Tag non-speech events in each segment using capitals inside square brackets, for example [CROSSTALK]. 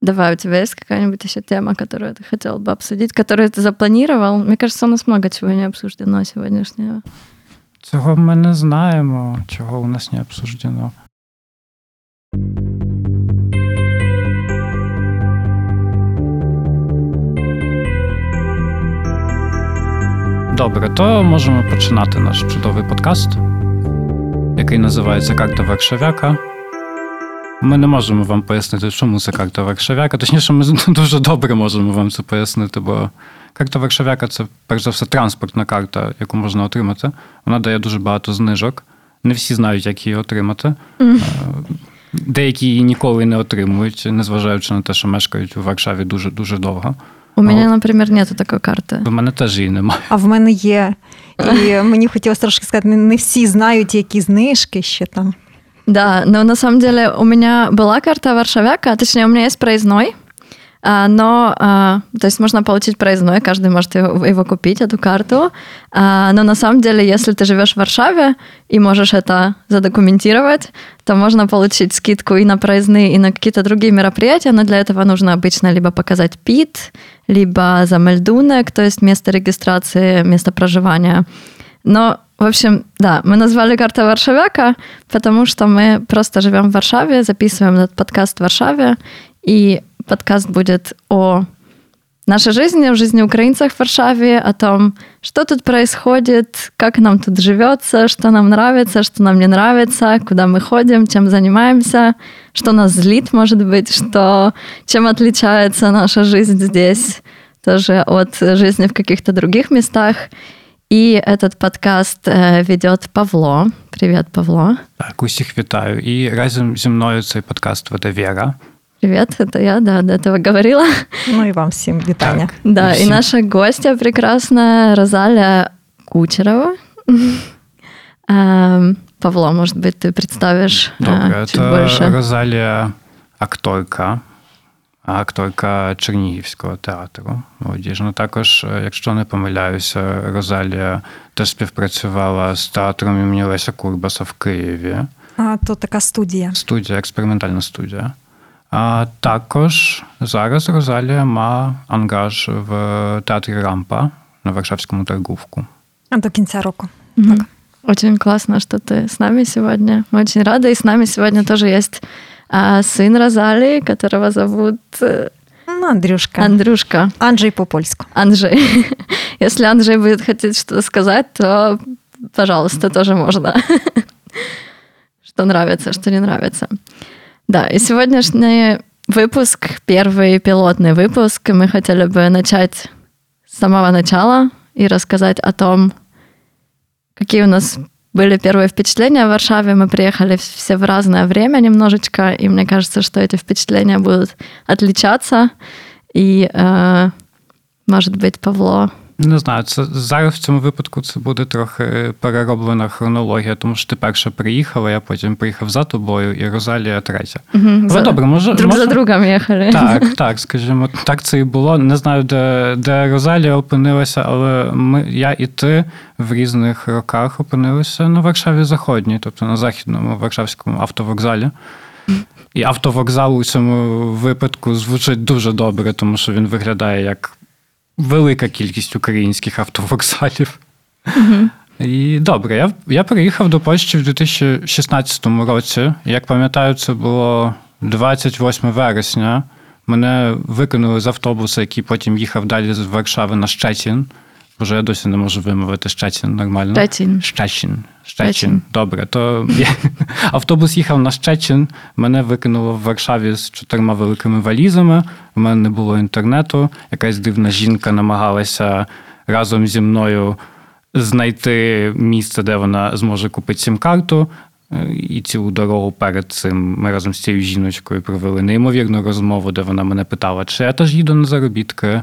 Давай, у тебя есть какая-нибудь еще тема, которую ты хотел бы обсудить, которую ты запланировал? Мне кажется, у нас много чего не обсуждено сегодняшнего. Цього ми не знаємо, чого у нас не обсуждено. Добре, то можемо починати наш чудовий подкаст, який називається Карта Варшавяка. Ми не можемо вам пояснити, чому це карта Варшавяка. Точніше, ми [LAUGHS] дуже добре можемо вам це пояснити, бо карта Варшавяка це, перш за все, транспортна карта, яку можна отримати. Вона дає дуже багато знижок. Не всі знають, як її отримати. Mm. Деякі її ніколи не отримують, незважаючи на те, що мешкають у Варшаві дуже дуже довго. У мене, наприклад, нету такої карти. У мене теж її немає. А в мене є. І мені хотілося трошки сказати, не всі знають, які знижки ще там. Да, но на самом деле у меня была карта Варшавяка, точнее, у меня есть проездной, но, то есть можно получить проездной, каждый может его, его купить, эту карту, но на самом деле, если ты живешь в Варшаве и можешь это задокументировать, то можно получить скидку и на проездные, и на какие-то другие мероприятия, но для этого нужно обычно либо показать ПИТ, либо за Мельдунек, то есть место регистрации, место проживания. Но в общем, да, мы назвали «Карта Варшавяка», потому что мы просто живем в Варшаве, записываем этот подкаст в Варшаве, и подкаст будет о нашей жизни, в жизни украинцев в Варшаве, о том, что тут происходит, как нам тут живется, что нам нравится, что нам не нравится, куда мы ходим, чем занимаемся, что нас злит, может быть, что, чем отличается наша жизнь здесь тоже от жизни в каких-то других местах. І этот подкаст ведет Павло. Привет, Павло. Так, усіх вітаю. І разом зі мною цей подкаст веде Вера. Привет, это я, да, до этого говорила. Ну и вам всем витания. Так, да, и, и наша гостья прекрасная Розалия Кучерова. [LAUGHS] Павло, может быть, ты представишь Добре, чуть это больше? Розалія акторка, акторка Чернігівського театру молодіжного. Також, якщо не помиляюся, Розалія теж співпрацювала з театром імені Леся Курбаса в Києві. А то така студія. Студія, експериментальна студія. А також зараз Розалія має ангаж в театрі Рампа на Варшавському торговку. А до кінця року. Mm-hmm. Так. Очень классно, что ты с нами сегодня. Мы очень рады. И с нами сегодня тоже есть а сын Розалии, которого зовут... Ну, Андрюшка. Андрюшка. Анджей по-польску. Анджей. [LAUGHS] Если Анджей будет хотеть что-то сказать, то, пожалуйста, тоже можно. [LAUGHS] Что нравится, что не нравится. Да, и сегодняшний выпуск, первый пилотный выпуск, мы хотели бы начать с самого начала и рассказать о том, какие у нас были первые впечатления в Варшаве. Мы приехали все в разное время немножечко, и мне кажется, что эти впечатления будут отличаться. И, э, может быть, Павло Не знаю, це зараз в цьому випадку це буде трохи перероблена хронологія, тому що ти перша приїхала, я потім приїхав за тобою, і Розалія третя. Угу, за, добре, може друг може... за другом їхали. Так, [LAUGHS] так, скажімо, так це і було. Не знаю, де де Розалія опинилася, але ми, я і ти в різних роках опинилися на Варшаві Заходній, тобто на західному Варшавському автовокзалі. І автовокзал у цьому випадку звучить дуже добре, тому що він виглядає як велика кількість українських автовокзалів. Угу. І добре, я я приїхав до Польщі в 2016 році. Як пам'ятаю, це було 28 вересня. Мене викинули з автобуса, який потім їхав далі з Варшави на Щецін. Боже, я досі не можу вимовити Щецін нормально. Щецін. Щецін. Щецін. Добре, то [LAUGHS] автобус їхав на Щецін, мене викинуло в Варшаві з чотирма великими валізами. У мене не було інтернету. Якась дивна жінка намагалася разом зі мною знайти місце, де вона зможе купити сім-карту. І цілу дорогу перед цим ми разом з цією жіночкою провели неймовірну розмову, де вона мене питала, чи я теж їду на заробітки.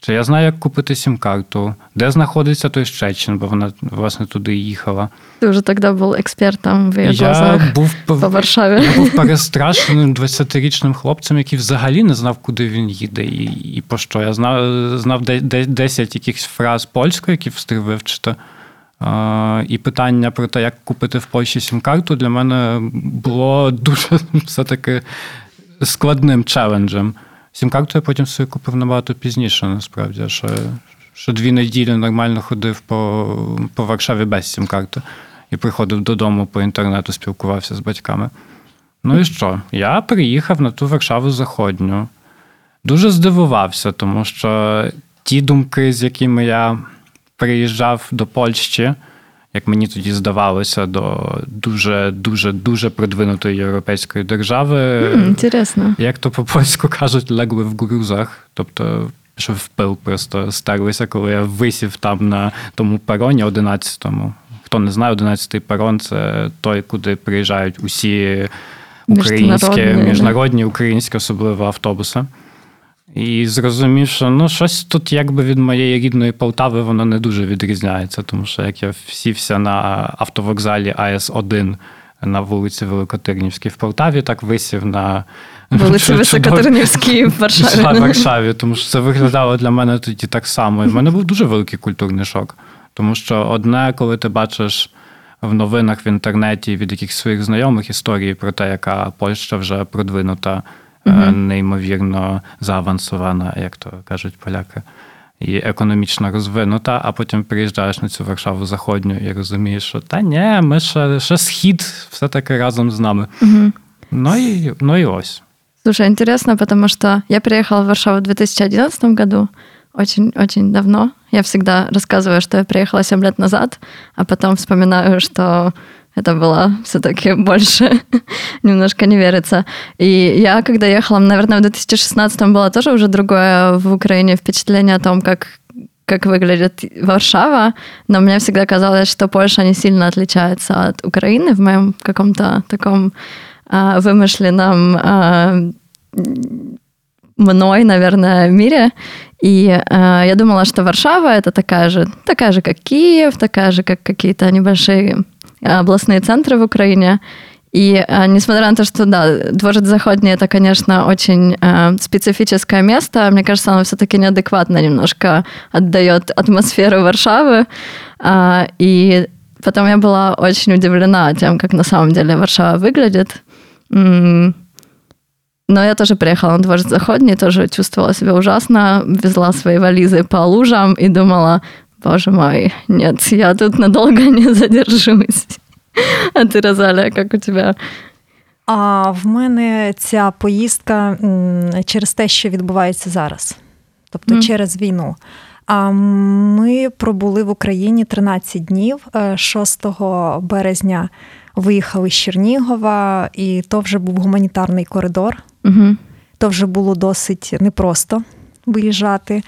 Чи я знаю, як купити сім-карту, де знаходиться той Щечин, бо вона власне туди їхала. Ти вже тоді був експертом в її глазах був по Варшаві. Я був [LAUGHS] перестрашеним 20-річним хлопцем, який взагалі не знав, куди він їде, і і по що. Я знав знав 10 якихось фраз польською, які встиг вивчити. І питання про те, як купити в Польщі сім-карту, для мене було дуже [LAUGHS] все-таки складним челенджем. Сім-карту я потім собі купив набагато пізніше, насправді. Що, що дві неділі нормально ходив по по Варшаві без сім-карти і приходив додому по інтернету, спілкувався з батьками. Ну і що? Я приїхав на ту Варшаву Заходню. Дуже здивувався, тому що ті думки, з якими я приїжджав до Польщі, як мені тоді здавалося, до дуже дуже дуже продвинутої європейської держави. Інтересно. Як то по польську кажуть, легли в грузах. Тобто, що в пил просто стерлися, коли я висів там на тому пероні 11-му. Хто не знає, 11-й перон це той, куди приїжджають усі українські, міжнародні українські, особливо автобуси. І зрозумів, що ну, щось тут якби від моєї рідної Полтави воно не дуже відрізняється, тому що як я сівся на автовокзалі АС-1 на вулиці Великотирнівській в Полтаві, так висів на вулиці [LAUGHS] Високотирнівській в Варшаві. В Варшаві, тому що це виглядало для мене тоді так само. І в мене був дуже великий культурний шок. Тому що одне, коли ти бачиш в новинах в інтернеті від якихось своїх знайомих історії про те, яка Польща вже продвинута mm неймовірно заавансована, як то кажуть поляки, і економічно розвинута, а потім приїжджаєш на цю Варшаву Заходню і розумієш, що та ні, ми ще, ще схід все-таки разом з нами. mm Ну, і, ну і ось. Слушай, интересно, потому что я приехала в Варшаву в 2011 году, очень-очень давно. Я всегда рассказываю, что я приехала 7 лет назад, а потом вспоминаю, что это было все-таки больше, [LAUGHS] немножко не верится. И я, когда ехала, наверное, в 2016 было тоже уже другое в Украине впечатление о том, как как выглядит Варшава, но мне всегда казалось, что Польша не сильно отличается от Украины в моем каком-то таком а, вымышленном а, мной, наверное, мире. И э, я думала, что Варшава это такая же, такая же, как Киев, такая же, как какие-то небольшие областные центры в Украине. И э, несмотря на то, что, да, Дворец Заходний это, конечно, очень э, специфическое место, мне кажется, оно все-таки неадекватно немножко отдает атмосферу Варшавы. Э, и потом я была очень удивлена тем, как на самом деле Варшава выглядит. Но я тоже приехала на Дворец Заходний, тоже чувствовала себя ужасно, везла свои вализы по лужам и думала, боже мой, нет, я тут надолго [LAUGHS] не задержусь. А ти, Розалія, як у тебе? А в мене ця поїздка через те, що відбувається зараз, тобто mm. через війну. А ми пробули в Україні 13 днів. 6 е, березня виїхали з Чернігова, і то вже був гуманітарний коридор. Угу. То вже було досить непросто виїжджати.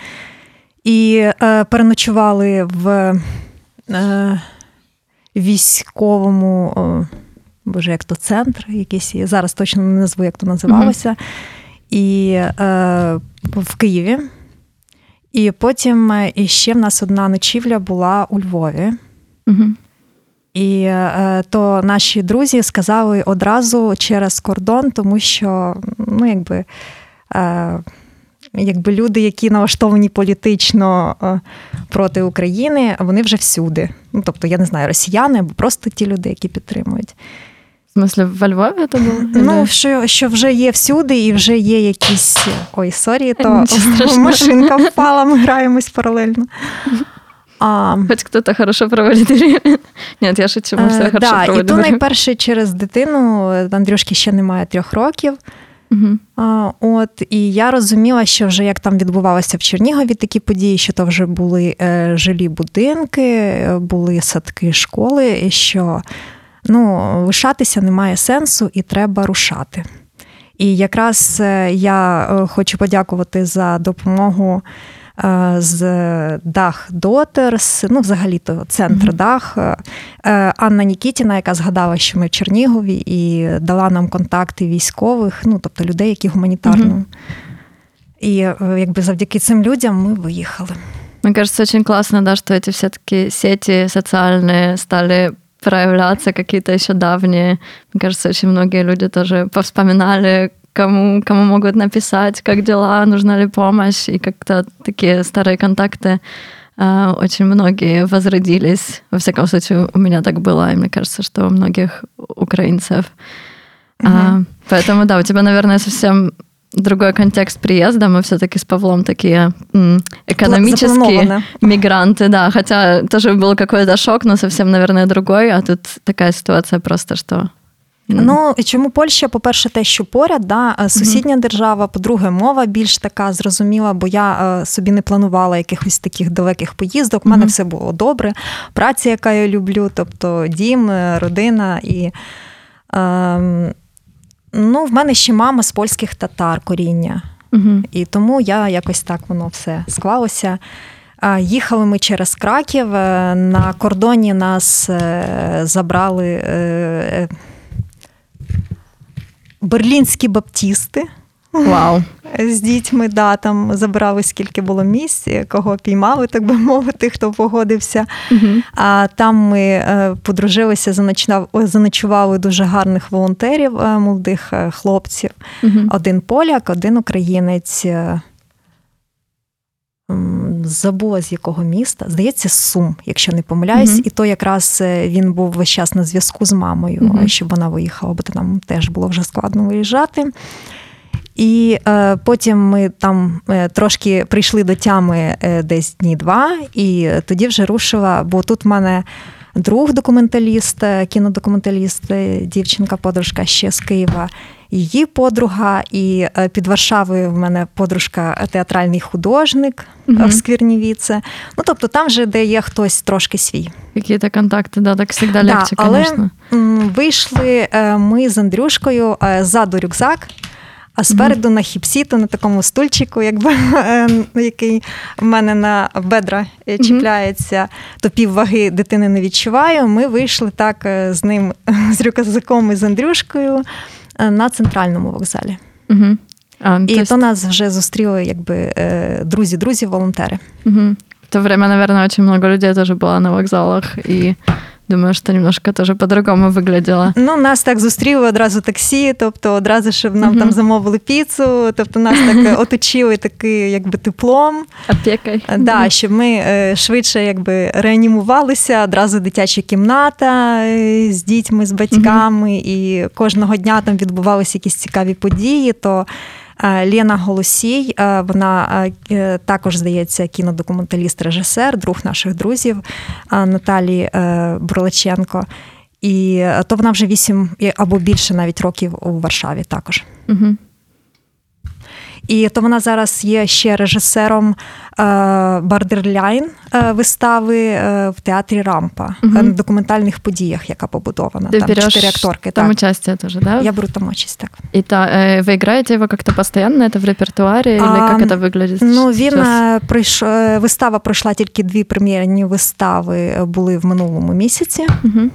І е, переночували в е, військовому, о, боже, як то центр, якийсь зараз точно не назву, як то називалося, угу. і е, в Києві. І потім е, ще в нас одна ночівля була у Львові. Угу. І е, то наші друзі сказали одразу через кордон, тому що ну, якби, е, якби люди, які налаштовані політично е, проти України, вони вже всюди. Ну, Тобто, я не знаю, росіяни або просто ті люди, які підтримують. В смысле, во Львові це було? Ну, що що вже є всюди, і вже є якісь. Ой, sorry, то машинка впала, ми граємось паралельно. [LAUGHS] А, Хоч хто-то хорошо проводить время. [LAUGHS] Ні, я шучу, ми все хорошо да, проводимо. І то найперше через дитину, Андрюшки ще немає трьох років. Угу. А, От і я розуміла, що вже як там відбувалося в Чернігові такі події, що то вже були е, жилі будинки, були садки школи, і що ну, лишатися немає сенсу і треба рушати. І якраз е, я е, хочу подякувати за допомогу. Е, з Дах Дотерс, ну, взагалі-то центр mm-hmm. Дах. Е, Анна Нікітіна, яка згадала, що ми в Чернігові, і дала нам контакти військових, ну, тобто людей, які гуманітарно. Mm-hmm. И якби завдяки цим людям мы выехали. Мне кажется, очень классно, да, что эти все-таки сети социальные стали проявляться, какие-то еще давние. Мне кажется, очень многие люди тоже повспоминали, кому, кому могут написать, как дела, нужна ли помощь, и как-то такие старые контакты э, очень многие возродились. Во всяком случае, у меня так было, и мне кажется, что у многих украинцев. Угу. А, поэтому, да, у тебя, наверное, совсем другой контекст приезда. Мы все-таки с Павлом такие м, экономические мигранты, да. Хотя тоже был какой-то шок, но совсем, наверное, другой. А тут такая ситуация просто, что Ну чому Польща? По-перше, те, що поряд, да, е, сусідня держава. По-друге, мова більш така зрозуміла, бо я е, собі не планувала якихось таких далеких поїздок. У мене Мгм. все було добре. Праця, яка я люблю, тобто дім, е, родина і. Е, ну, в мене ще мама з польських татар коріння. мгм. І тому я якось так воно все склалося. Їхали ми через Краків. На кордоні нас забрали берлінські баптісти Вау. [LAUGHS] з дітьми. Да, там забрали скільки було місць, кого піймали, так би мовити, хто погодився. Мгм. А там ми е, подружилися, ой, заночували дуже гарних волонтерів, е, молодих е, хлопців. Мгм. Один поляк, один українець. Забула з якого міста. Здається, Сум, якщо не помиляюсь. Мгм. І то якраз е, він був весь час на зв'язку з мамою, Мгм. щоб вона виїхала, бо там теж було вже складно виїжджати. І е, потім ми там е, трошки прийшли до тями е, десь дні два, і тоді вже рушила, бо тут в мене друг документаліст, е, кінодокументаліст, е, дівчинка, подружка ще з Києва, її подруга, і е, під Варшавою в мене подружка е, театральний художник Мгм. в Сквірнівіце. Ну тобто там вже де є хтось трошки свій. Какие-то контакты, да, так Да, легче, але конечно. м, вийшли ми з Андрюшкою ззаду рюкзак. А спереду на хіпсіту, на такому стульчику, якби [LAUGHS] який в мене на бедра чіпляється, то півваги дитини не відчуваю. Ми вийшли так з ним, [LAUGHS] з рюкзаком і з Андрюшкою на центральному вокзалі. Угу. А, І то то, есть, нас вже зустріли якби е, друзі, друзі, волонтери. Угу. В то время, наверное, очень много людей тоже было на вокзалах, и думаю, что немножко тоже по-другому выглядело. Ну, нас так зустріли одразу таксі, тобто одразу, щоб нам Мгм. там замовили піцу, тобто нас так е, оточили таки, якби теплом. Опекой. Е, Да, щоб ми е, швидше якби реанімувалися, одразу дитяча кімната е, з дітьми, з батьками, і кожного дня там відбувалися якісь цікаві події. То Лена Голосій, е, вона е, е, також здається кінодокументаліст, режисер, друг наших друзів е, Наталі е, Бурлаченко. І е, то вона вже вісім або більше навіть років у Варшаві також. Мгм. І то вона зараз є ще режисером е, Бардерляйн е, вистави е, в театрі Рампа Мгм. е, на документальних подіях, яка побудована. Ты там берешь чотири акторки. там Так. участие тоже, да? Я беру там участь, так. И та, э, вы играете его как-то постоянно, это в репертуаре, или А, как это выглядит Ну, він сейчас? е, пройш... е, вистава пройшла тільки дві прем'єрні вистави е, були в минулому місяці. Мгм.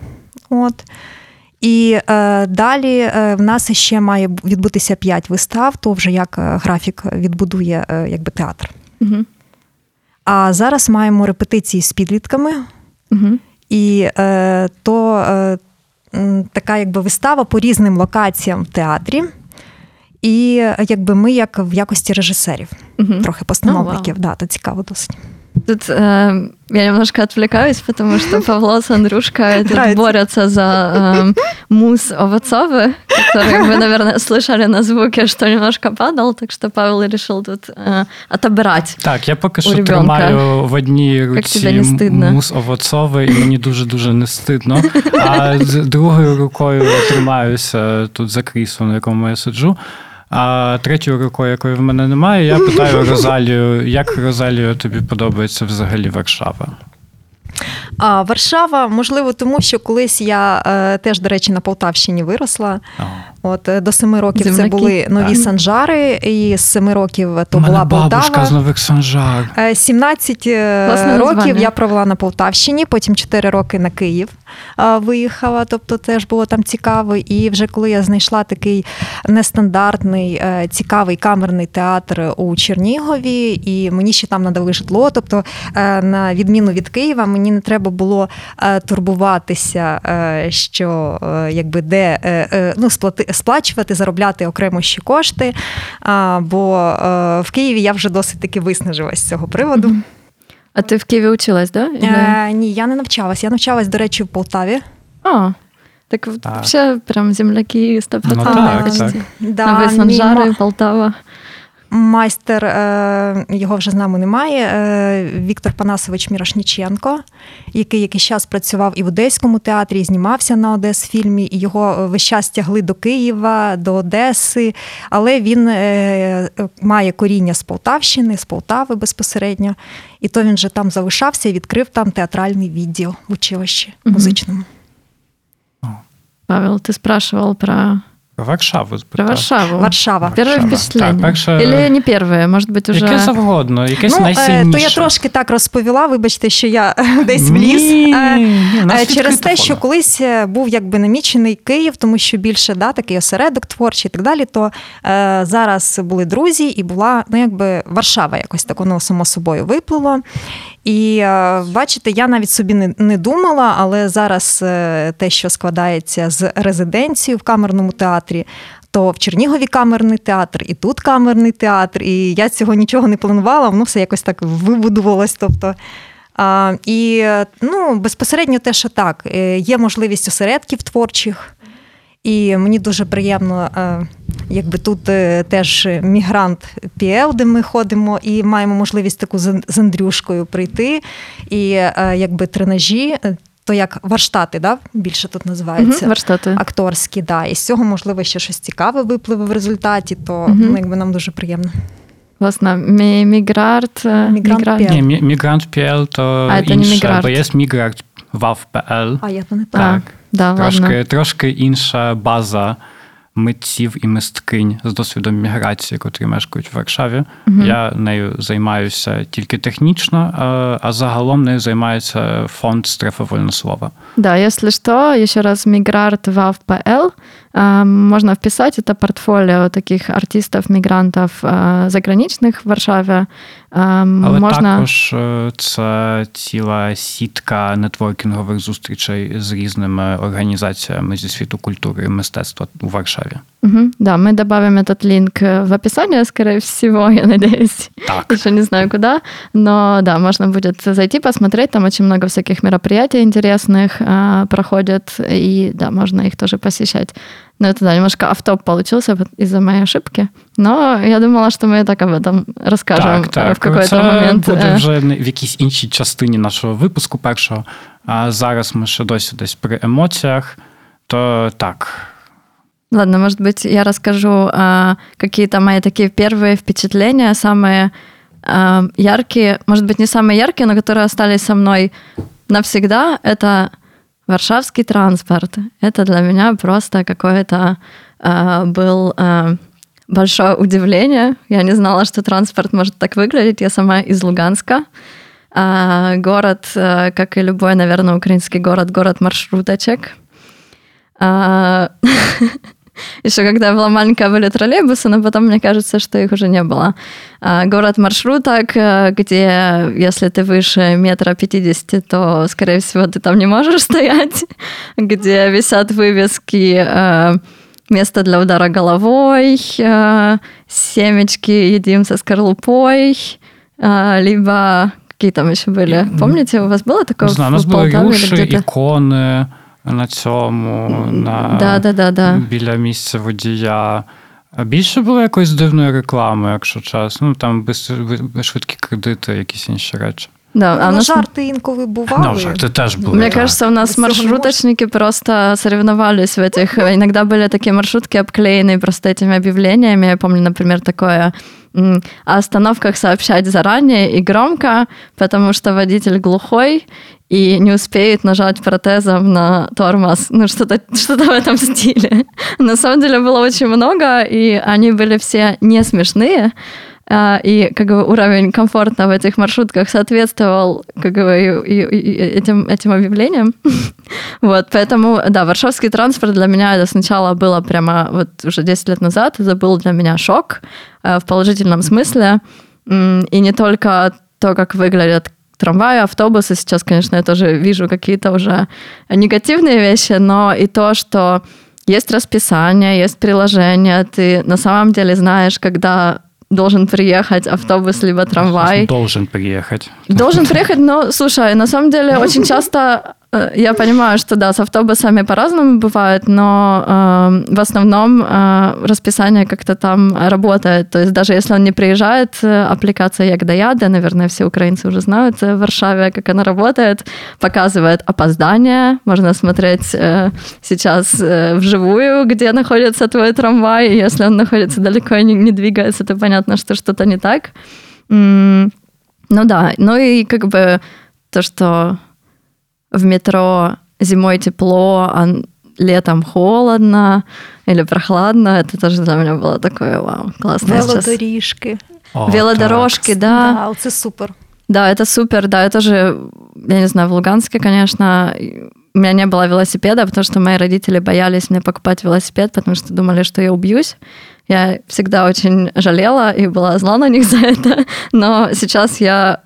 От. І е, далі е, в нас ще має відбутися п'ять вистав, то вже як е, графік відбудує е, якби театр. Мгм. А зараз маємо репетиції з підлітками, Мгм. і е, то е, така якби вистава по різним локаціям в театрі. І е, якби ми як в якості режисерів, Мгм. трохи постановників. да, то цікаво досить. Тут э, я немножко отвлекаюсь, потому что Павло с Андрюшкой тут Нравится. борются за э, мусс овоцовый, который вы, наверное, слышали на звуке, что немножко падал, так что Павел решил тут э, отобрать. Так, я поки У що ребенка. тримаю в одній тебе руці не стидно? мус овоцовий, і мені дуже-дуже не стидно. А з другою рукою тримаюся тут за кріслом, на якому я сиджу. А третьою рукою, якої в мене немає, я питаю Розалію, як Розалію тобі подобається взагалі Варшава? А Варшава, можливо, тому що колись я е, теж, до речі, на Полтавщині виросла. О. От е, до семи років Земляки. це були нові Так. санжари, і з семи років то У мене була бабушка Полтава. з Нових Санжар. Е, 17 е, Класне років названня. я провела на Полтавщині, потім 4 роки на Київ е, виїхала, тобто теж було там цікаво. І вже коли я знайшла такий нестандартний, е, цікавий камерний театр у Чернігові, і мені ще там надали житло. Тобто, е, на відміну від Києва, мені не треба було е, турбуватися, е, що е, якби де ну, сплати, сплачувати, заробляти окремо ще кошти. Бо е, в Києві я вже досить таки виснажилась з цього приводу. А ты в Киеве училась, да? Е, ні, я не навчалась. Я навчалась, до речі, в Полтаві. А, Так, так. вообще прям земляки 100%. Ну, так, так. Да, Новий Санжари, Полтава майстер, е, його вже з нами немає. Е, Віктор Панасович Мірошніченко, який якийсь час працював і в Одеському театрі, і знімався на Одес-фільмі, і його весь час тягли до Києва, до Одеси. Але він е, має коріння з Полтавщини, з Полтави безпосередньо. І то він вже там залишався і відкрив там театральний відділ в училищі музичному. Павел, ти спрашивал про Варшаву Про Варшаву. Варшава. Перше впечатлення. Так, перше... Или не перше, може бути вже... Яке завгодно, якесь ну, найсильніше. То я трошки так розповіла, вибачте, що я [LAUGHS] десь вліз. Ні, ні, Через те, що колись е, був якби намічений Київ, тому що більше да, такий осередок творчий і так далі, то е, зараз були друзі, і була ну, якби Варшава якось так воно само собою виплило. І е, бачите, я навіть собі не, не думала, але зараз е, те, що складається з резиденцією в камерному театрі, то в Чернігові камерний театр, і тут камерний театр, і я цього нічого не планувала, воно все якось так вибудувалось. Тобто, а, І ну, безпосередньо те, що так, е, є можливість осередків творчих. І мені дуже приємно, е, якби тут е, теж мігрант ПЛ, де ми ходимо, і маємо можливість таку з Андрюшкою прийти. І якби тренажі то як варштати, да? більше тут називається Варштати. акторські. Да. І з цього, можливо, ще щось цікаве випливе в результаті, то ну, якби нам дуже приємно. Власне, міграрт. Мігрант Ні, мігрант ПЛ то а, інше, бо є мігрант ВАВ.ПЛ. А, я то не так. Так. Трошки, трошки інша база митців і мисткинь з досвідом міграції, котрі мешкають в Варшаві. Угу. Я нею займаюся тільки технічно, а загалом нею займається фонд «Стрефа вольнослова». Да, якщо що, ще раз Migrart WAW.PL можно вписать. Это портфолио таких артистов-мигрантов заграничных в Варшаві. Але можна... також це ціла сітка нетворкінгових зустрічей з різними організаціями зі світу культури і мистецтва у Варшаві. Угу, да, мы добавим этот линк в описание, скорее всего, [LAUGHS] я надеюсь. Так. Еще не знаю куда. Но да, можно будет зайти, посмотреть. Там очень много всяких мероприятий интересных а, проходят. И да, можно их тоже посещать. Ну, это, да, немножко автоп получился из-за моей ошибки. Но я думала, що ми так об этом розкажемо так, так. в какой-то Це момент. буде вже в якійсь іншій частині нашого випуску першого. А зараз ми ще досі десь при емоціях. То так. Ладно, может быть, я расскажу а, какие-то мои такие первые впечатления, самые а, яркие, может быть, не самые яркие, но которые остались со мной навсегда. Это Варшавский транспорт. Это для меня просто какое-то э, был э, большое удивление. Я не знала, что транспорт может так выглядеть. Я сама из Луганска. Э, город, э, как и любой, наверное, украинский город, город маршруточек. Э, [LAUGHS] Еще когда была маленькая, были троллейбусы, но потом мне кажется, что их уже не было. Город маршруток, э, где если ты выше метра пятидесяти, то, скорее всего, ты там не можешь [LAUGHS] стоять, где висят вывески э, место для удара головой, э, семечки едим со скорлупой, либо какие там еще были? Помните, у вас было такое? Не знаю, у нас были груши, иконы, на цьому, на да, да, да, да. біля місця водія. Більше було якоїсь дивної реклами, якщо чесно. Ну там без, швидкі кредити, якісь інші речі. Да, а ну, нас... жарти інколи бували. Ну, жарты тоже были. Мне да. кажется, у нас маршруточники просто соревновались в этих. [LAUGHS] Иногда были такие маршрутки обклеенные просто этими объявлениями. Я помню, например, такое о остановках сообщать заранее и громко, потому что водитель глухой и не успеет нажать протезом на тормоз. Ну, что-то [LAUGHS] что в этом стиле. На самом деле было очень много, и они были все не смешные. А, и как бы уровень комфорта в этих маршрутках соответствовал как бы, и, и, и этим, этим объявлениям. [LAUGHS] вот, поэтому, да, варшавский транспорт для меня это сначала было прямо вот уже 10 лет назад, это был для меня шок э, в положительном смысле. И не только то, как выглядят трамваи, автобусы. Сейчас, конечно, я тоже вижу какие-то уже негативные вещи, но и то, что есть расписание, есть приложение, ты на самом деле знаешь, когда должен приехать автобус либо трамвай. Должен приехать. Должен приехать, но, слушай, на самом деле [LAUGHS] очень часто я понимаю, что да, с автобусами по-разному бывает, но э, в основном э, расписание как-то там работает. То есть даже если он не приезжает, э, аппликация Ягдаяда, наверное, все украинцы уже знают в Варшаве, как она работает, показывает опоздание. Можно смотреть э, сейчас э, вживую, где находится твой трамвай. Если он находится далеко и не, не двигается, то понятно, что что-то не так. М- ну да, ну и как бы то, что в метро зимой тепло, а летом холодно или прохладно, это тоже для меня было такое вау, классно. Велодоріжки. О, Велодорожки, да. Да, це супер. Да, это супер, да, это же, я не знаю, в Луганске, конечно, у меня не было велосипеда, потому что мои родители боялись мне покупать велосипед, потому что думали, что я убьюсь. Я всегда очень жалела и была зла на них за это, но сейчас я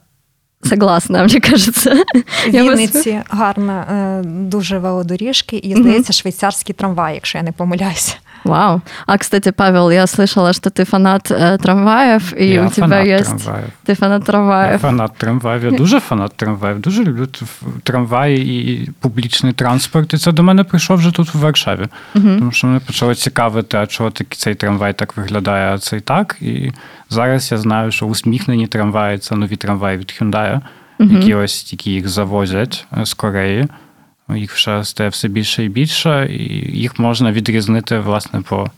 согласна, мені кажеться. В Вінниці гарна, е, дуже велодоріжки, і здається, швейцарський трамвай, якщо я не помиляюся. Вау. А, кстати, Павел, я слышала, что ты фанат э, трамваев, и Я у тебя фанат есть... трамваїв. Ты фанат Я трамваев. фанат трамваїв. Я дуже фанат трамваїв. Дуже люблю т- трамваї і публічний транспорт. І це до мене прийшов вже тут в Варшаві. Тому що мене почало цікавити, а чого таки цей трамвай так виглядає, а цей так. І зараз я знаю, що усміхнені трамваї це нові трамваї від Hyundai, які ось тільки їх завозять е, з Кореї. Їх вже стає все більше і більше, і їх можна відрізнити, власне, по.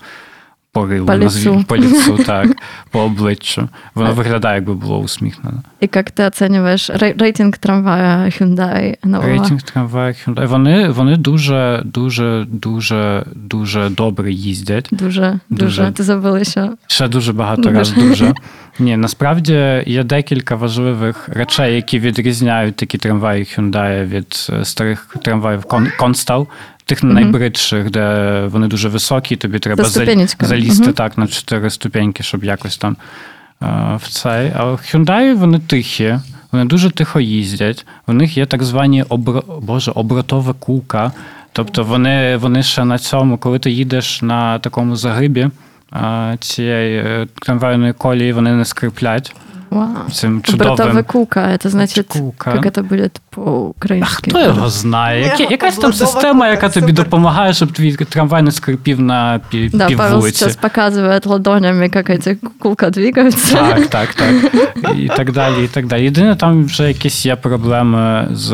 По рилу, По назві- по лицю, так, по обличчю. Воно виглядає, якби було усміхнено. И как ты оцениваешь рей- рейтинг трамвая Hyundai нового? Рейтинг трамваю Hyundai. Вони, вони дуже, дуже, дуже, дуже добре їздять. Дуже, дуже. Дуже. Ти забув ще. Ще дуже багато Дуже. раз дуже. [LAUGHS] Ні, насправді є декілька важливих речей, які відрізняють такі трамваї Hyundai від е, старих трамваїв Кон- Тих найбридших, де вони дуже високі, тобі треба залізти Мгм. так на чотири ступеньки, щоб якось там е, в цей. А Hyundai вони тихі, вони дуже тихо їздять. У них є так звані обро... Боже, обротова кулка. Тобто вони, вони ще на цьому, коли ти їдеш на такому загибі а, цієї е, трамвайної колії, вони не скриплять Вау. цим Братовая чудовим. кука, это значит, Кука. как это будет по-украински? Хто його знає? Які, якась там Обротова система, кулка, яка тобі супер. допомагає, щоб твій трамвай не скрипів на пів, Да, пів Павел вулиці. сейчас показывает ладонями, как эти кулка двигаются. Так, так, так. І так далі, і так далі. Єдине, там вже якісь є проблеми з,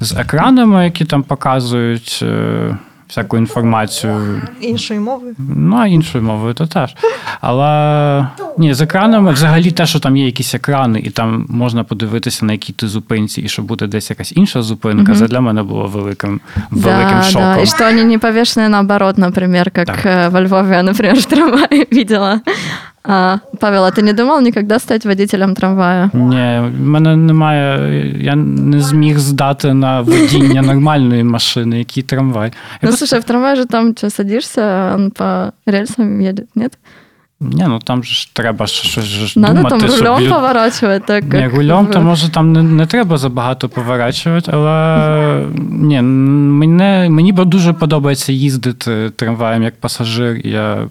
з екранами, які там показують е, всяку інформацію. Іншою мовою. Ну, а іншою мовою, то теж. Але ні, з екранами, взагалі те, що там є якісь екрани, і там можна подивитися, на якій ти зупинці, і що буде десь якась інша зупинка, це для мене було великим, великим да, шоком. да, и что они не повешены наоборот, например, как Так. э, во Львове я, например, в трамвае [LAUGHS] видела. А, Павел, а ты не думал никогда стать водителем трамвая? Ні, в мене немає. Я не зміг здати на водіння нормальної машини, який трамвай. Я Ну, просто- слушай, в трамвае же там что, садишься, он по рельсам едет, нет? Ні, ну там же ж треба ж щось ж Надо думати, там щоб рулем лю- поворачивать, так Ні, как... рулем, в- то може там не, не треба забагато поворачувати, але ні, мене, мені б дуже подобається їздити трамваєм як пасажир. і Я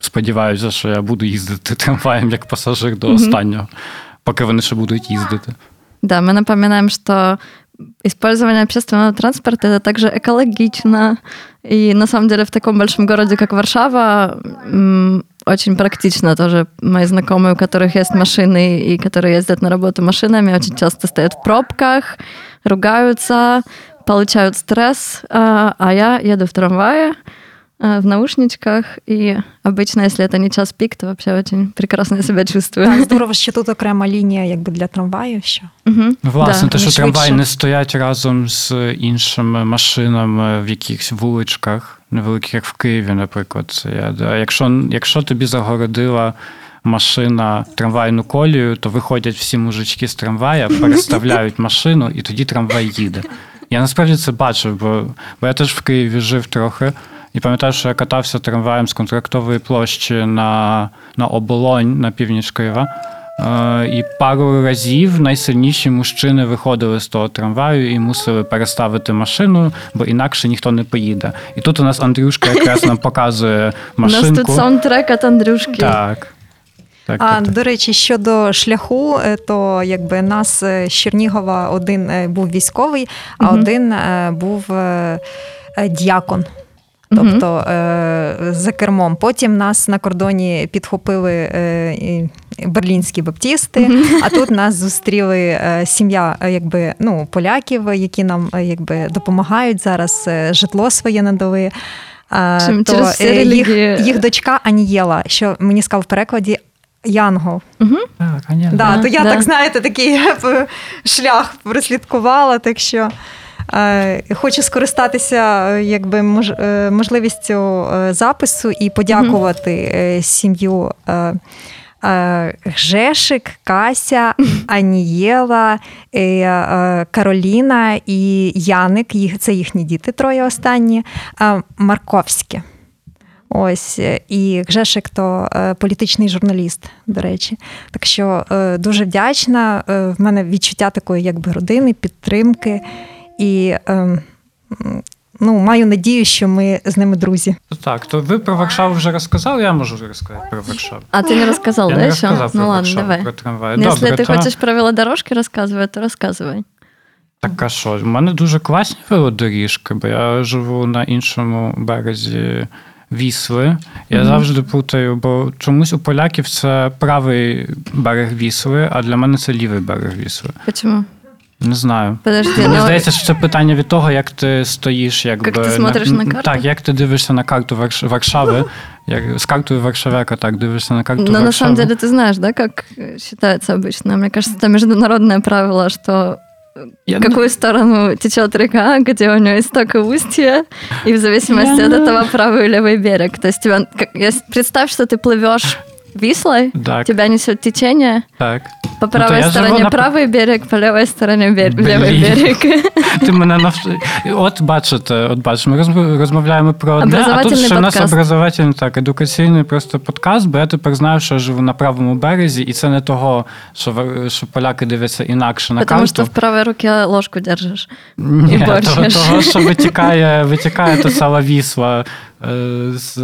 сподіваюся, що я буду їздити трамваєм як пасажир до останнього, поки вони ще будуть їздити. Да, мы напоминаем, что использование общественного транспорта это также экологично. И на самом деле в таком большом городе, как Варшава, м, очень практично тоже. Мои знакомые, у которых есть машины и которые ездят на работу машинами, очень часто стоят в пробках, ругаются, получают стресс, а а я еду в трамвае, а, в наушничках, и обычно, если это не час пик, то вообще очень прекрасно я себя чувствую. Так, здорово, що тут окрема лінія якби для трамваю. Що Мгм. Ну, власне, Да. те, що вони трамваї швидше. не стоять разом з іншими машинами в якихось вуличках, невеликих, як в Києві, наприклад. Це я, якщо, якщо тобі загородила машина трамвайну колію, то виходять всі мужички з трамвая, [LAUGHS] переставляють машину, і тоді трамвай їде. Я насправді це бачив, бо, бо я теж в Києві жив трохи. І пам'ятаю, що я катався трамваєм з контрактової площі на, на оболонь на північ Києва. Е, І пару разів найсильніші мужчини виходили з того трамваю і мусили переставити машину, бо інакше ніхто не поїде. І тут у нас Андрюшка якраз нам [LAUGHS] показує У нас тут саундтрек от Андрюшки. Так. Так, А так, так. до речі, щодо шляху, е, то якби нас е, з Чернігова один був військовий, а один був діакон. Тобто е, за кермом. Потім нас на кордоні підхопили берлінські баптісти, а тут нас зустріли е, сім'я е, якби, ну, поляків, які нам е, якби, допомагають зараз, житло своє надали. Чим то через всі е, їх, їх дочка Анієла, що мені сказав в перекладі Янгол. Мгм. Так, Да, Да, то я да. так знаєте, такий шлях прослідкувала. Так що е, хочу скористатися якби мож, можливістю е, запису і подякувати е, сім'ю. Е, Гжешик, Кася, [LAUGHS] Анієла, е, е, Кароліна і Яник. Це їхні діти, троє останні. е, Марковські. Ось е, і Гжешик то е, політичний журналіст, до речі. Так що е, дуже вдячна. Е, в мене відчуття такої, якби родини, підтримки. І е, м, ну, маю надію, що ми з ними друзі. Так, то ви про Варшаву вже розказали, я можу розказати про Варшаву. А ты не рассказал, Я да, не еще? розказав про Ну ладно, Варшаву, давай. про трамвай. Ну, Если Добре, ты то- хочешь про велодорожки рассказывать, то рассказывай. Так, а що? У мене дуже класні велодоріжки, бо я живу на іншому березі Вісли. Я Мгм. завжди плутаю, бо чомусь у поляків це правий берег Вісли, а для мене це лівий берег Вісли. Почему? Не знаю. Подожди, Мені ну, здається, що це питання від того, як ти стоїш, якби Як ти смотриш на карту? Так, як ти дивишся на карту Варш- Варшави, як з картою Варшавяка, так дивишся на карту но на Варшави. самом деле ты знаешь, да, как э, считается обычно? Мне кажется, это международное правило, что Я в какую сторону течет река, где у нее исток и устье, и в зависимости Я от не- этого правый или левый берег. То есть тебя, как- если- представь, что ты плывешь Вислой, Так, тебя несет течение, так. по Ну, правой я живу стороне на- правый берег, по левой стороне бер- левый берег. [LAUGHS] Ти мене нав... От бачите, от бачите, ми розмовляємо про одне, а тут ще в нас образовательний, так, едукаційний просто подкаст, бо я тепер знаю, що я живу на правому березі, і це не того, що, що поляки дивляться інакше на Потому карту. что в правой руке ложку держишь. Ні, [LAUGHS] того, того, що витікає, [LAUGHS] витікає та сала Вісла е, з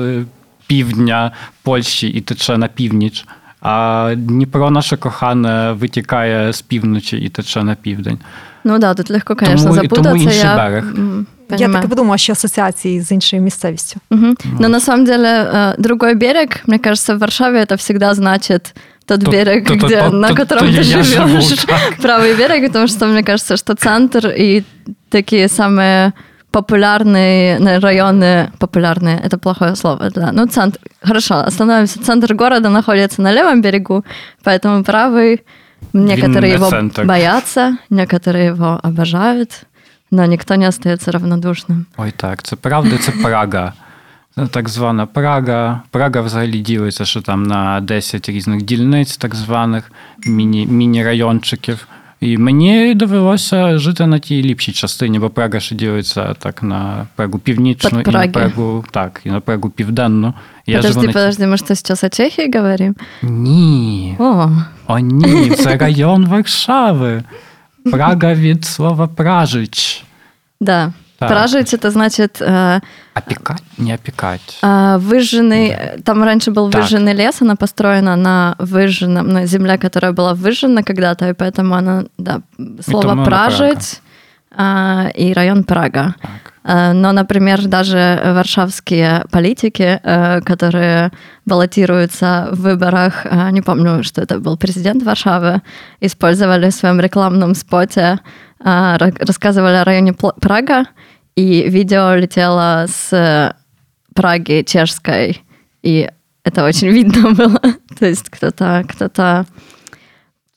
півдня Польщі і тече на північ. А Дніпро наше кохане витікає з півночі і тече на південь. Ну да, тут легко, конечно, Тому- і тому запутаться. інший я берег. м, Я понимаю. так і подумала, що асоціації з іншою місцевістю. Мгм. Но на самом деле э, другой берег, мне кажется, в Варшаве это всегда значит тот Тот- берег, тот- где, тот- на тот- котором то ты я живу, живешь. так. [LAUGHS] Правый берег, потому что мне кажется, что центр и такие самые популярные на- районы, популярные, это плохое слово, да, ну центр, хорошо, остановимся, центр города находится на левом берегу, поэтому правый, некоторые не его центр. боятся, некоторые его обожают, но никто не остается равнодушным. Ой, так, це правда, це Прага. [LAUGHS] Це Так звана Прага. Прага взагалі ділиться, що там на 10 різних дільниць, так званих міні, міні-райончиків. І мені довелося жити на тій ліпшій частині, бо Прага ще ділиться так на Прагу північну Під і на Праги. Прагу, так, і на Прагу південну. І Я подожди, живу на... подожди, мы что, сейчас о Чехии говорим? Ні. О, О, ні, це район Варшави. Прага від слова пражич. да. Так. Пражить это значит э, Опікать? Не опікать. э, выжженный. э, Там раньше был Так. выжженный лес, она построена на выжженном, на земле, которая была выжжена когда-то, и поэтому она, да, слово она пражить а, и район Прага. Так. Э, Но, например, даже варшавские политики, э, которые баллотируются в выборах, э, не помню, что это был президент Варшавы, использовали в своем рекламном споте, э, ра- рассказывали о районе Прага, и видео летело с э, Праги чешской, и это очень [LAUGHS] видно было. То есть кто-то кто-то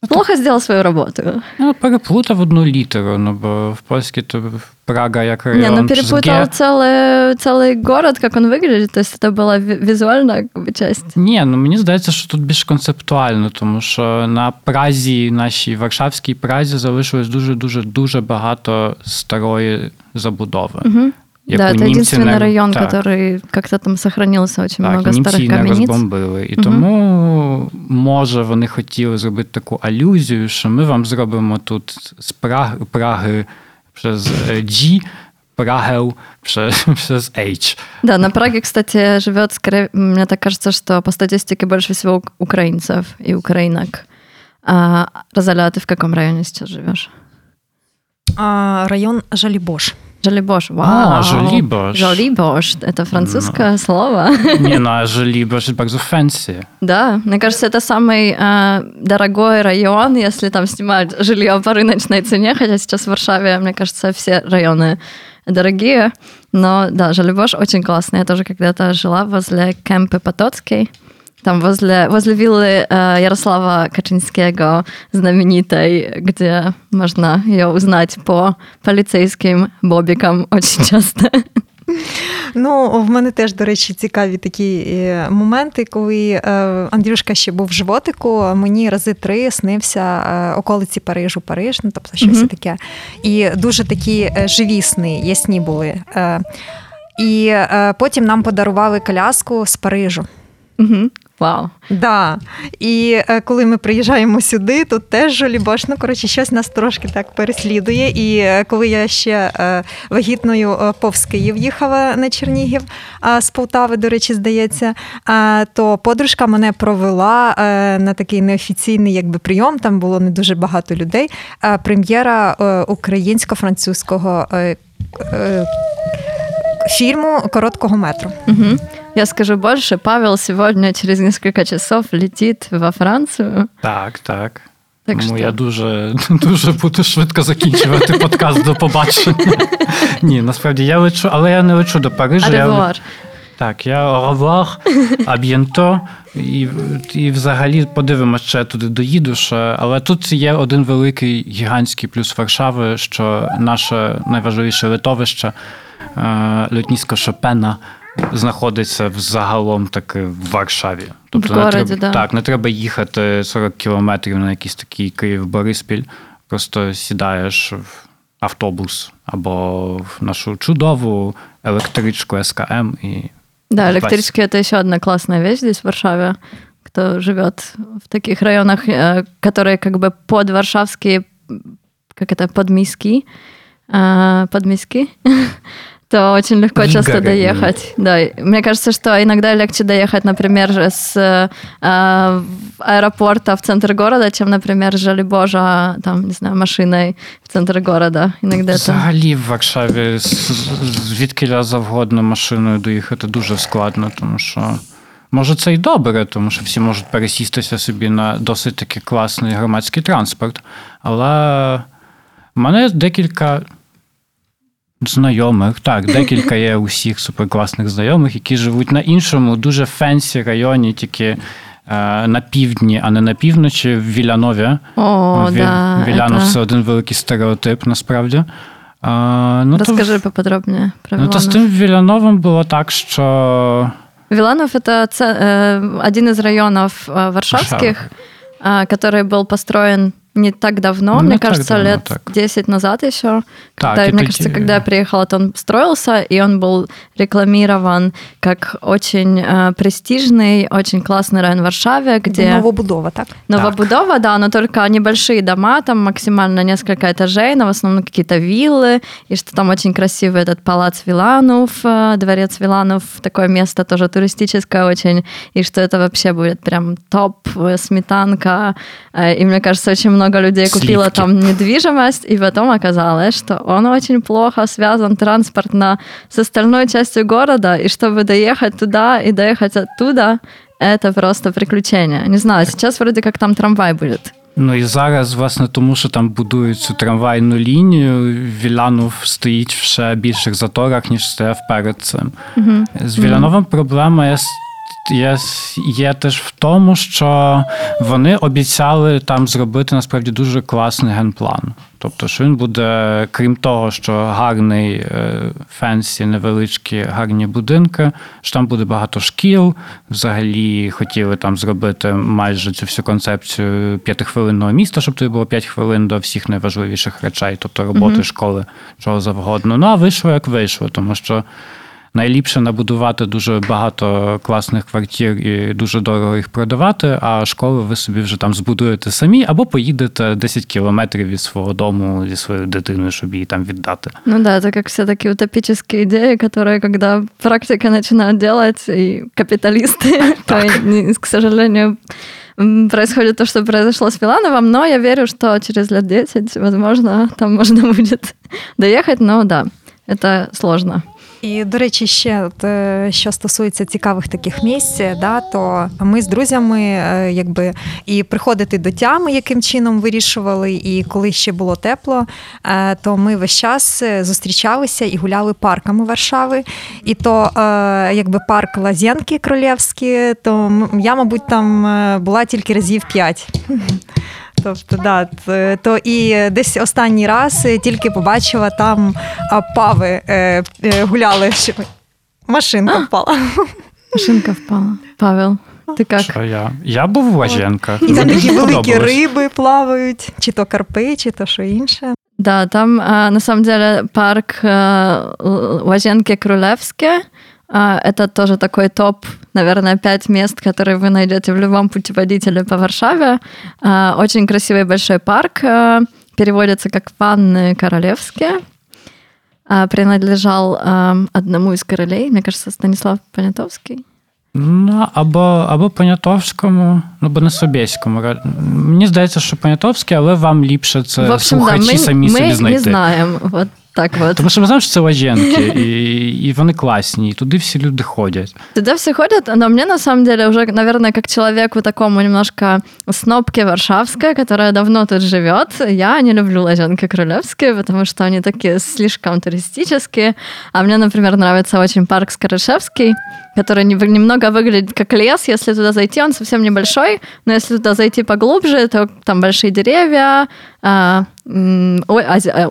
плохо сделал свою работу. Ну, переплутав одну літеру, ну бо в польській то Прага як район. Не, ну з перепутал Г. целый, целый город, как он выглядит. То есть это была ви- визуальная как бы, часть. Ні, ну мені здається, що тут більш концептуально, тому що на Празі, нашій Варшавській Празі, залишилось дуже дуже дуже багато старої забудови. Мгм. яку да, это німці единственный не- район, так. который как-то там сохранился очень Так, много німці старых її не камениц. розбомбили. І Мгм. тому, може, вони хотіли зробити таку алюзію, що ми вам зробимо тут з Праги, Праги через е, G Pragę przez, przez H. Да, на Праге, кстати, живет, скорее, мне так кажется, что по статистике больше всего ук- украинцев и украинок. А, Розаля, а ты в каком районе сейчас живешь? А, район Жалібош. Жолибош. Вау. А, Жолибош. Жолибош. Это французское слово. Nie no, a Żoliborz jest bardzo fancy. Да, мне кажется, это самый э, дорогой район, если там снимают жилье по рыночной цене, хотя сейчас в Варшаве, мне кажется, все районы дорогие. Но да, Жолибош очень классный. Я тоже когда-то жила возле Кемпы Потоцкой, там возле, возле э, Ярослава Качинского знаменитой, где можно ее узнать по полицейским бобикам очень [LAUGHS] часто. Ну, в мене теж, до речі, цікаві такі е, моменти, коли е, Андрюшка ще був в животику, мені рази три снився е, околиці Парижу, Париж, ну тобто щось Мгм. таке. І дуже такі живі сни, ясні були. І потім нам подарували коляску з Парижу. Мгм. Вау. Да. І е, коли ми приїжджаємо сюди, тут теж жолібош. Ну, коротше, щось нас трошки так переслідує. І е, коли я ще е, вагітною повз Київ їхала на Чернігів з Полтави, до речі, здається, то подружка мене провела на такий неофіційний якби, прийом. Там було не дуже багато людей. Прем'єра українсько-французького фільму короткого метру. Мгм. Я скажу больше, Павел сегодня через несколько часов летит во Францию. Так, так. Так Тому що? я дуже, [LAUGHS] дуже буду швидко закінчувати подкаст до побачення. Ні, насправді я лечу, але я не лечу до Парижа. Я, так, я à bientôt. І, і взагалі подивимося, що я туди доїду. Ще. Але тут є один великий гігантський плюс Варшави, що наше найважливіше литовище, е, лютнісько Шопена, знаходиться взагалом таки в Варшаві. Тобто В не городі, треба, да. так, не треба їхати 40 кілометрів на якийсь такий Київ-Бориспіль. Просто сідаєш в автобус або в нашу чудову електричку СКМ і Да, Спасибо. электрички это еще одна классная вещь здесь, в Варшаве. Кто живет в таких районах, э, которые как бы под варшавские, как это, подмиски, э, подмиски, [LAUGHS] то очень легко часто Пригородные. доехать. Да, и мне кажется, что иногда легче доехать, например, с э, аэропорта в центр города, чем, например, с Жолибожа, там, не знаю, машиной в центр города. Иногда это... Взагалі в Варшаві з- звідки завгодно машиною доїхати дуже складно, тому що. Може, це й добре, тому що всі можуть пересістися собі на досить таки класний громадський транспорт. Але в мене декілька знайомих, так, декілька [LAUGHS] є усіх суперкласних знайомих, які живуть на іншому, дуже фенсі районі, тільки е, на півдні, а не на півночі, в Вілянові. О, Ві- да. Вілянов это- це один великий стереотип, насправді. А, ну, Расскажи то, поподробнее про ну, то з Виланов. тим Віляновим було так, що Виланов это це- э, один из районов э, варшавских, э, который был построен не так давно, Не мне так кажется, давно, лет так. 10 назад еще. Так, Когда, мне кажется, когда я приехала, то он строился, и он был рекламирован как очень э, престижный, очень классный район в Варшаве, где... Новобудова, так? Новобудова, да, но только небольшие дома, там максимально несколько этажей, но в основном какие-то виллы, и что там очень красивый этот палац Виланов, э, дворец Виланов, такое место тоже туристическое очень, и что это вообще будет прям топ, э, сметанка, э, и мне кажется, очень много людей купило Сливки. там недвижимость, и потом оказалось, что он очень плохо связан транспортно с остальной частью города, и чтобы доехать туда и доехать оттуда, это просто приключение. Не знаю, сейчас вроде как там трамвай будет. ну і зараз, власне, тому що там будують цю трамвайну лінію, Вілянов стоїть в ще більших заторах, ніж стояв перед цим. З Вілановим проблема є, є, є теж в тому, що вони обіцяли там зробити насправді дуже класний генплан. Тобто, що він буде, крім того, що гарний е, фенсі, невеличкі гарні будинки, що там буде багато шкіл. Взагалі хотіли там зробити майже цю всю концепцію п'ятихвилинного міста, щоб тобі було п'ять хвилин до всіх найважливіших речей, тобто роботи, Мгм. школи, чого завгодно. Ну а вийшло як вийшло, тому що найліпше набудувати дуже багато класних квартир і дуже дорого їх продавати, а школи ви собі вже там збудуєте самі, або поїдете 10 кілометрів від свого дому зі своєю дитиною, щоб її там віддати. Ну да, это как все такие утопические идеи, которые, когда практика начинают делать, и капиталисты, то, к сожалению, происходит то, что произошло с Филановым, но я верю, что через лет 10, возможно, там можно [LAUGHS] будет доехать, но да, это сложно. І, до речі, ще е, що стосується цікавих таких місць, да, то ми з друзями е, якби і приходити до тями, яким чином вирішували, і коли ще було тепло, е, то ми весь час зустрічалися і гуляли парками Варшави. І то якби парк Лазєнки Кролєвський, то я, мабуть, там була тільки разів п'ять. Тобто, да, то і десь останній раз тільки побачила там пави е, е, гуляли. Машинка впала. Машинка впала. Павел. Ти як? Що я? Я був в Лаженках. І там такі великі риби плавають, чи то карпи, чи то що інше. Да, там на самом деле парк Лазенки Крулевське. Это тоже такой топ, наверное, пять мест, которые вы найдете в любом путеводителе по Варшаве. Очень красивый большой парк. Переводится как «Ванны королевские». Принадлежал одному из королей, мне кажется, Станислав Понятовский. Ну, або або Понятовському, ну, або на Собєському. Мені здається, що Понятовський, але вам ліпше це в общем, слухачі да, ми, самі ми собі знайти. Ми не знаємо. От так вот. Тому що ми знаємо, що це лаженки, і, і вони класні, і туди всі люди ходять. Туда все ходят, но мне на самом деле уже, наверное, как человеку такому немножко снобке варшавской, которая давно тут живет, я не люблю лазенки королевские, потому что они такие слишком туристические. А мне, например, нравится очень парк Скорышевский, который немного выглядит как лес. Если туда зайти, он совсем небольшой, но если туда зайти поглубже, то там большие деревья, а,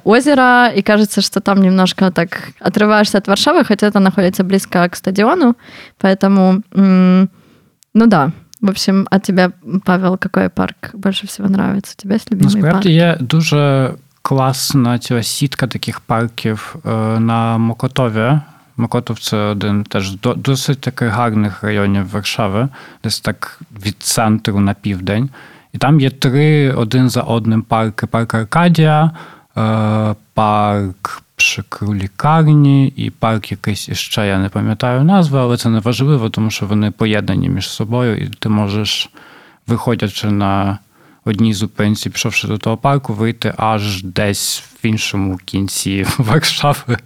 озеро, и кажется, что там немножко так отрываешься от Варшавы, хотя это находится близко к стадиону, поэтому, ну да, в общем, а тебе, Павел, какой парк больше всего нравится? У тебя есть любимый Насправді парк? є дуже класна ціла сітка таких парків на Мокотові. Мокотов це один теж досить таких гарних районів Варшави, десь так від центру на південь. І там є три один за одним парки: парк Аркадія, парк Пшикру лікарні і парк якийсь іще, я не пам'ятаю назви, але це не важливо, тому що вони поєднані між собою, і ти можеш, виходячи на одній зупинці, пішовши до того парку, вийти аж десь в іншому кінці [LAUGHS] Варшави.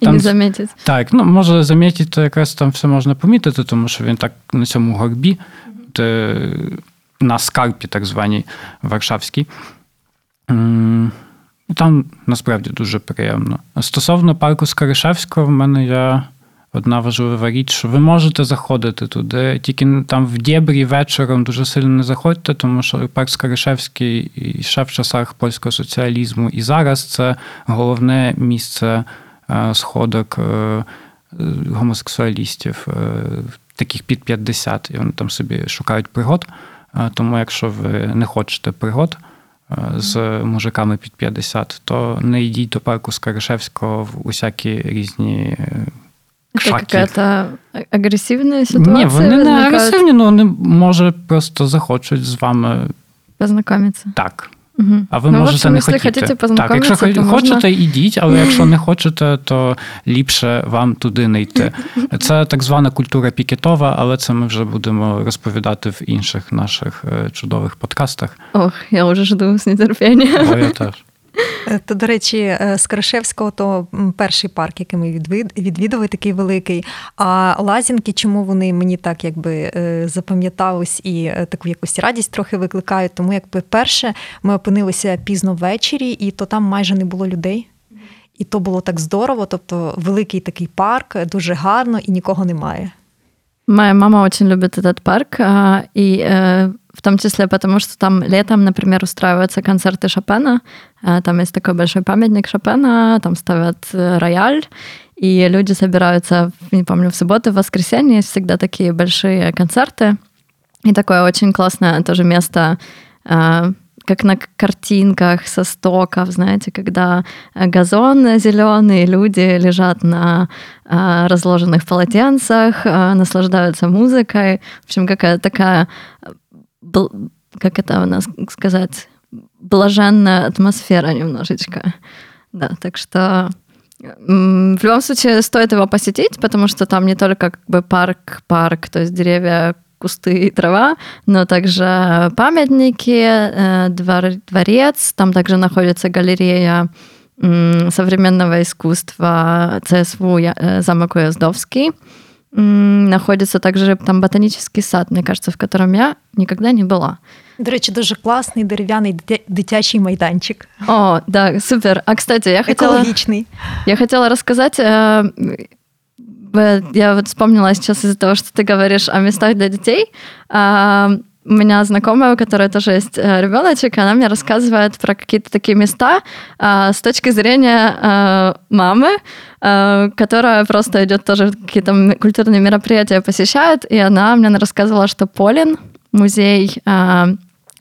І там, не замітить. Так, ну може замітити, то якраз там все можна помітити, тому що він так на цьому горбі, де, на скарпі, так званій Варшавській. Там насправді дуже приємно. Стосовно парку Скаришевського, в мене є одна важлива річ, що ви можете заходити туди, тільки там в Дєбрі вечором дуже сильно не заходьте, тому що парк Скаришевський і ще в часах польського соціалізму, і зараз це головне місце сходок гомосексуалістів, таких під 50, і вони там собі шукають пригод. Тому, якщо ви не хочете пригод з мужиками під 50, то не йдіть до парку Скаришевського в усякі різні. Це якась агресивна ситуація? Ні, вони не агресивні, але вони може просто захочуть з вами познайомитися. Так. Угу. А ви ну, можете не хотіти. Так, якщо то хочете, можна... ідіть, але якщо не [LAUGHS] хочете, то ліпше вам туди не йти. Це так звана культура пікетова, але це ми вже будемо розповідати в інших наших чудових подкастах. Ох, я вже жду з нетерпінням. О, я теж. Е, то, до речі, з Крашевського то перший парк, який ми відвідували, такий великий. А лазінки, чому вони мені так якби е, запам'ятались і е, таку якусь радість трохи викликають? Тому якби перше ми опинилися пізно ввечері, і то там майже не було людей. І то було так здорово. Тобто, великий такий парк, дуже гарно і нікого немає. Моя мама очень любит этот парк, и в том числе потому, что там летом, например, устраиваются концерты Шопена. Там есть такой большой памятник Шопена, там ставят рояль, и люди собираются, не помню, в субботу, в воскресенье, есть всегда такие большие концерты. И такое очень классное тоже место как на картинках со стоков, знаете, когда газон зеленый, люди лежат на разложенных полотенцах, наслаждаются музыкой. В общем, какая такая, как это у нас сказать, блаженная атмосфера немножечко. Да, так что в любом случае стоит его посетить, потому что там не только как бы парк, парк, то есть деревья, кусты и трава, но также памятники, э, двор, дворец, там также находится галерея современного искусства ЦСВУ э, замок Уездовский. Находится также там ботанический сад, мне кажется, в котором я никогда не была. До речі, дуже класний дерев'яний дитячий майданчик. О, да, супер. А кстати, я хотела... Экологичный. Я хотела рассказать... Э, я вот вспомнила сейчас из-за того, что ты говоришь о местах для детей. Э, у меня знакомая, у которой тоже есть э, ребеночек, она мне рассказывает про какие-то такие места с точки зрения мамы, которая просто идет тоже какие-то культурные мероприятия посещает, и она мне рассказывала, что Полин, музей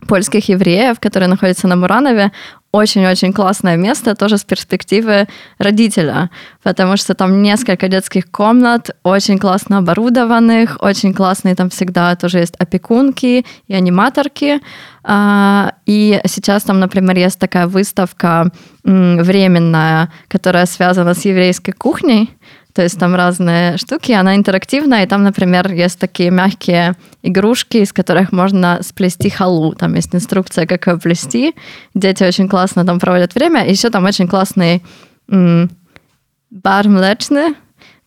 польских евреев, который находится на Муранове, очень-очень классное место, тоже с перспективы родителя, потому что там несколько детских комнат, очень классно оборудованных, очень классные там всегда тоже есть опекунки и аниматорки. А, и сейчас там, например, есть такая выставка временная, которая связана с еврейской кухней, то есть там разные штуки, она интерактивная, и там, например, есть такие мягкие игрушки, из которых можно сплести халу. Там есть инструкция, как ее плести. Дети очень классно там проводят время. И еще там очень классный м- бар млечный,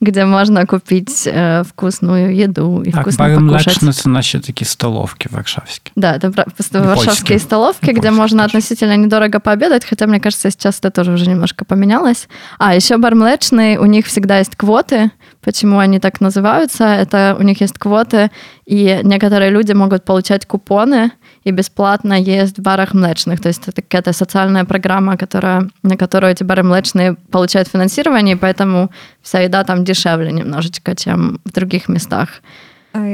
где можно купить э, вкусную еду и так, вкусно покушать. Млечне це наші такі столовки варшавские. Да, это просто варшавские столовки, где можно тоже. относительно недорого пообедать, хотя, мне кажется, сейчас это тоже уже немножко поменялось. А, еще бар млечный, у них всегда есть квоты, Почему они так называются? Это у них есть квоты, и некоторые люди могут получать купоны и бесплатно есть в барах млечных. То есть это какая-то социальная программа, которая, на которую эти бары млечные получают финансирование, и поэтому вся еда там дешевле немножечко, чем в других местах.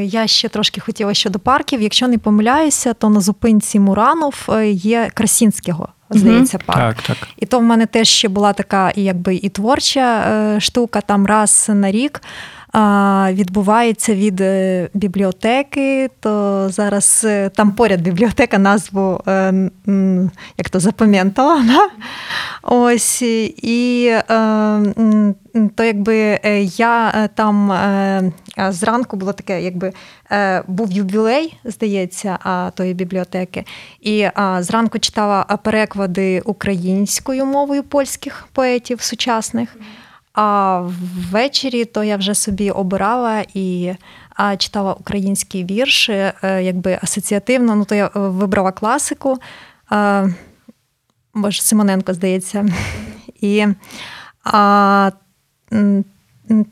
Я ще трошки хотіла щодо парків. Якщо не помиляюся, то на зупинці Муранов є Красінського здається, парк. Так, так. І то в мене теж ще була така якби і творча е, штука, там раз на рік. Відбувається від е, бібліотеки, то зараз е, там поряд бібліотека назву як то запам'ятала. [LAUGHS] Да? Ось і то якби я там зранку було таке, якби був ювілей, здається, тої бібліотеки. І зранку читала переклади українською мовою польських поетів сучасних. А ввечері то я вже собі обирала і читала українські вірші, е, якби асоціативно. Ну, то я е, вибрала класику. А, Боже, Симоненко, здається. І а,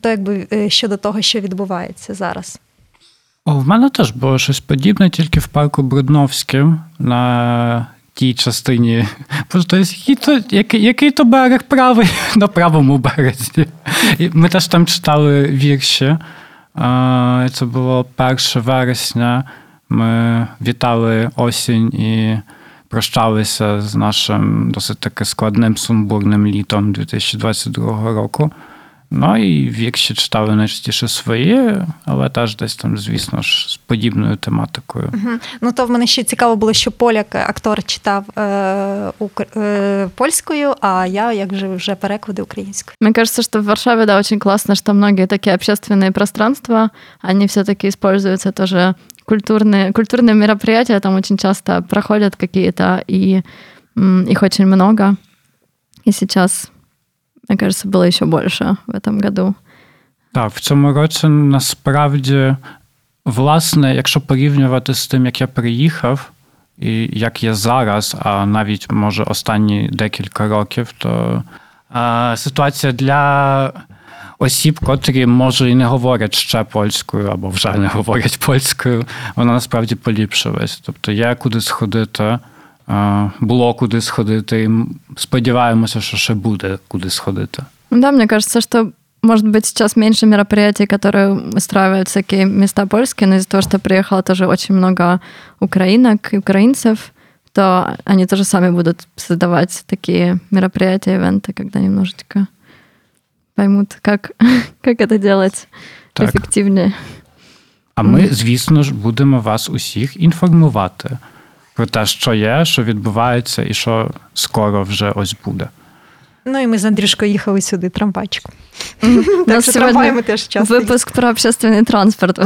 то якби е, щодо того, що відбувається зараз. О, В мене теж було щось подібне, тільки в парку Брудновським на тій частині. Тобто, який то, який, який то берег правий [LAUGHS] на правому березі. І Ми теж там читали вірші. Це було 1 вересня. Ми вітали осінь і прощалися з нашим досить таки складним сумбурним літом 2022 року. Ну і вірші читали найчастіше свої, але теж десь там, звісно ж, з подібною тематикою. Угу. Ну то в мене ще цікаво було, що поляк актор читав е, е, польською, а я як же вже переклади українською. Мне кажется, что в Варшаве, да, очень классно, что многие такие общественные пространства, они все-таки используются тоже культурные, культурные мероприятия, там очень часто проходят какие-то, и их очень много. И сейчас Мне кажется, було ще більше в этом году. Так, в цьому році насправді, власне, якщо порівнювати з тим, як я приїхав, і як я зараз, а навіть може останні декілька років, то а, ситуація для осіб, котрі може і не говорять ще польською, або вже не говорять польською, вона насправді поліпшилась. Тобто є куди сходити було куди сходити. І сподіваємося, що ще буде куди сходити. Да, мне кажется, что может быть сейчас меньше мероприятий, которые устраивают всякие места польские, но из-за того, что приехало тоже очень много украинок и украинцев, в что они тоже сами будут создавать такие мероприятия, ивенты, когда немножечко поймут, как, [LAUGHS] как это делать так. ефективніше. А ми, звісно ж, будемо вас усіх інформувати про те, що є, що відбувається, і що скоро вже ось буде. Ну і ми з Андрюшкою їхали сюди трамвайчиком. Так що трамваями теж часто. Випуск про общественний транспорт.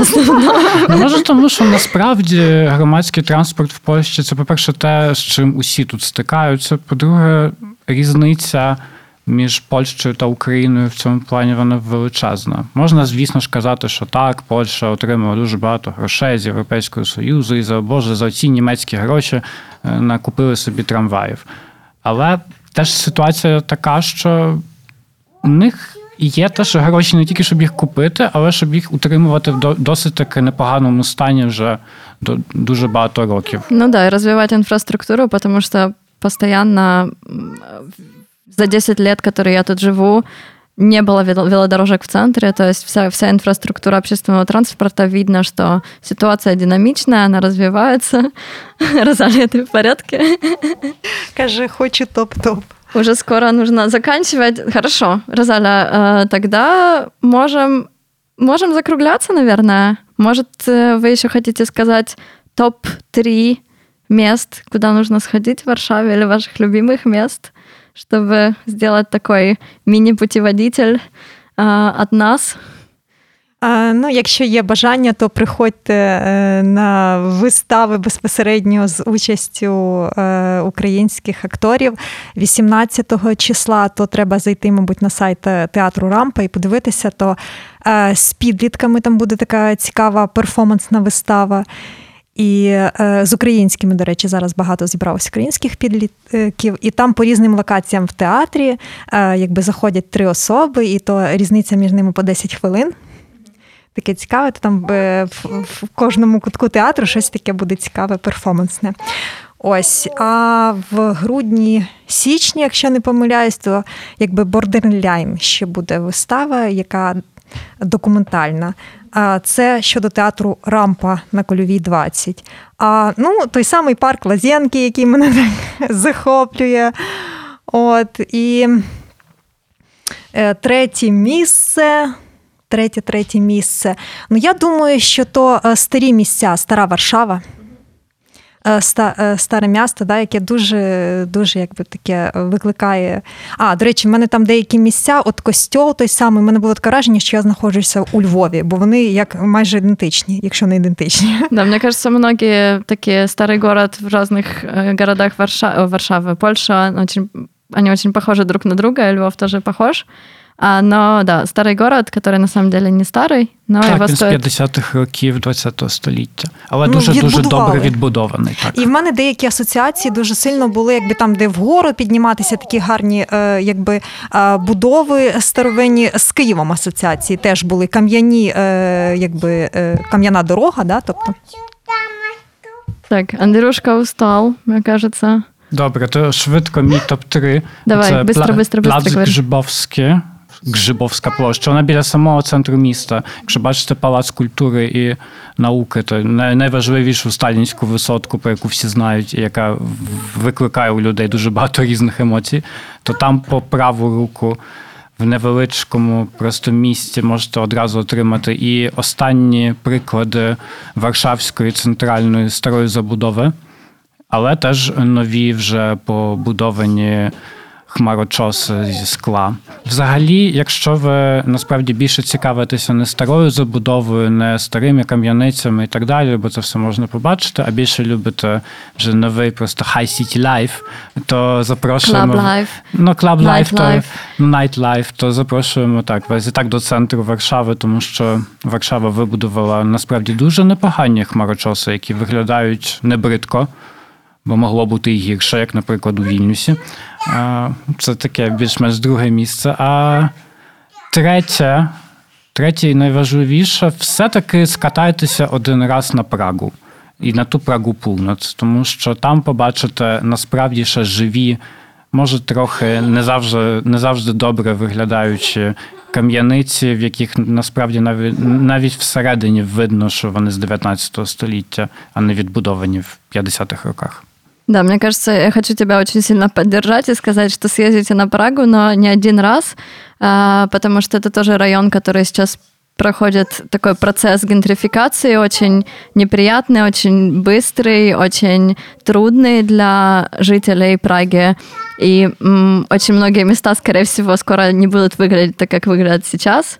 Ну, Може, тому що насправді громадський транспорт в Польщі це, по-перше, те, з чим усі тут стикаються. По-друге, різниця між Польщею та Україною в цьому плані вона величезна. Можна, звісно ж, казати, що так, Польща отримала дуже багато грошей з Європейського Союзу, і за Боже, за ці німецькі гроші е, накупили собі трамваїв. Але теж ситуація така, що у них є теж гроші не тільки, щоб їх купити, але щоб їх утримувати в досить таки непоганому стані вже дуже багато років. Ну да, і розвивати інфраструктуру, тому що постійно за 10 лет, которые я тут живу, не было велодорожек в центре, то есть вся, вся инфраструктура общественного транспорта, видно, что ситуация динамичная, она развивается. [LAUGHS] Розалия, ты в порядке? Скажи, хочу топ-топ. Уже скоро нужно заканчивать. Хорошо, Розаля, тогда можем, можем закругляться, наверное. Может, вы еще хотите сказать топ-3 мест, куда нужно сходить в Варшаве или ваших любимых мест? Чтобы сделать такой міні-путіводитель від нас. Ну, якщо є бажання, то приходьте е, на вистави безпосередньо з участю е, українських акторів 18 числа, то треба зайти, мабуть, на сайт театру Рампа і подивитися, то е, з підлітками там буде така цікава перформансна вистава. І е, з українськими, до речі, зараз багато зібралося українських підлітків, і там по різним локаціям в театрі е, якби заходять три особи, і то різниця між ними по 10 хвилин. Таке цікаве, то там е, в, в кожному кутку театру щось таке буде цікаве, перформансне. Ось, а в грудні січні, якщо не помиляюсь, то якби Бордерляйн ще буде вистава, яка документальна. Це щодо театру Рампа на Кольовій 20. А ну, той самий парк Лазєнки, який мене так [LAUGHS] захоплює. От, І е, третє місце. Третє, третє місце. Ну, я думаю, що то е, старі місця, стара Варшава. Е, е, старе місто, да, яке дуже дуже якби таке викликає. А, до речі, в мене там деякі місця, от костьол той самий, в мене було таке враження, що я знаходжуся у Львові, бо вони як майже ідентичні, якщо не ідентичні. Да, мне кажется, многие такие старый город в разных э, городах Варшавы, Варшавы Польша, очень, они очень похожи друг на друга, и Львов тоже похож. А, но да, старий город, який на самом деле не старий, но так, його він стоїть... з 50-х років ХХ століття, але ну, дуже дуже добре відбудований. Так. І в мене деякі асоціації дуже сильно були, якби там, де вгору підніматися, такі гарні е, якби е, будови старовинні з Києвом асоціації теж були кам'яні, е, якби кам'яна дорога, да, тобто. Так, Андрюшка устал, мені кажется. Добре, то швидко мій топ-3. Давай, Це бистро, пла- бистро, бистро, Плац Гжибовський. Гжибовська площа, вона біля самого центру міста. Якщо бачите палац культури і науки, то найважливішу сталінську висотку, про яку всі знають, яка викликає у людей дуже багато різних емоцій, то там по праву руку. В невеличкому просто місці можете одразу отримати і останні приклади Варшавської центральної старої забудови, але теж нові вже побудовані хмарочоси зі скла. Взагалі, якщо ви насправді більше цікавитеся не старою забудовою, не старими кам'яницями і так далі, бо це все можна побачити, а більше любите вже новий просто high city life, то запрошуємо Club life. Ну, Club life, то life. Night life, то запрошуємо так вас і так до центру Варшави, тому що Варшава вибудувала насправді дуже непогані хмарочоси, які виглядають небридко бо могло бути і гірше, як, наприклад, у Вільнюсі. Це таке більш-менш друге місце. А третє, третє і найважливіше, все-таки скатайтеся один раз на Прагу. І на ту Прагу Пулноц, тому що там побачите насправді ще живі, може трохи не завжди не завжди добре виглядаючі кам'яниці, в яких насправді навіть навіть всередині видно, що вони з 19 століття, а не відбудовані в 50-х роках. Да, мне кажется, я хочу тебя очень сильно поддержать и сказать, что съездите на Прагу, но не один раз, а, потому что это тоже район, который сейчас проходит такой процесс гентрификации, очень неприятный, очень быстрый, очень трудный для жителей Праги. И м, очень многие места, скорее всего, скоро не будут выглядеть так, как выглядят сейчас.